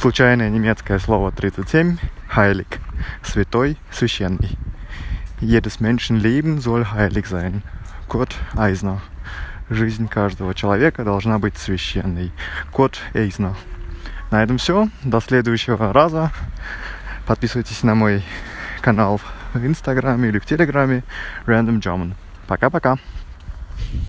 случайное немецкое слово 37 heilig, святой, священный. Jedes Menschenleben soll heilig sein. Кот Айзна. Жизнь каждого человека должна быть священной. Кот Эйзна. На этом все. До следующего раза. Подписывайтесь на мой канал в Инстаграме или в Телеграме Random German. Пока-пока.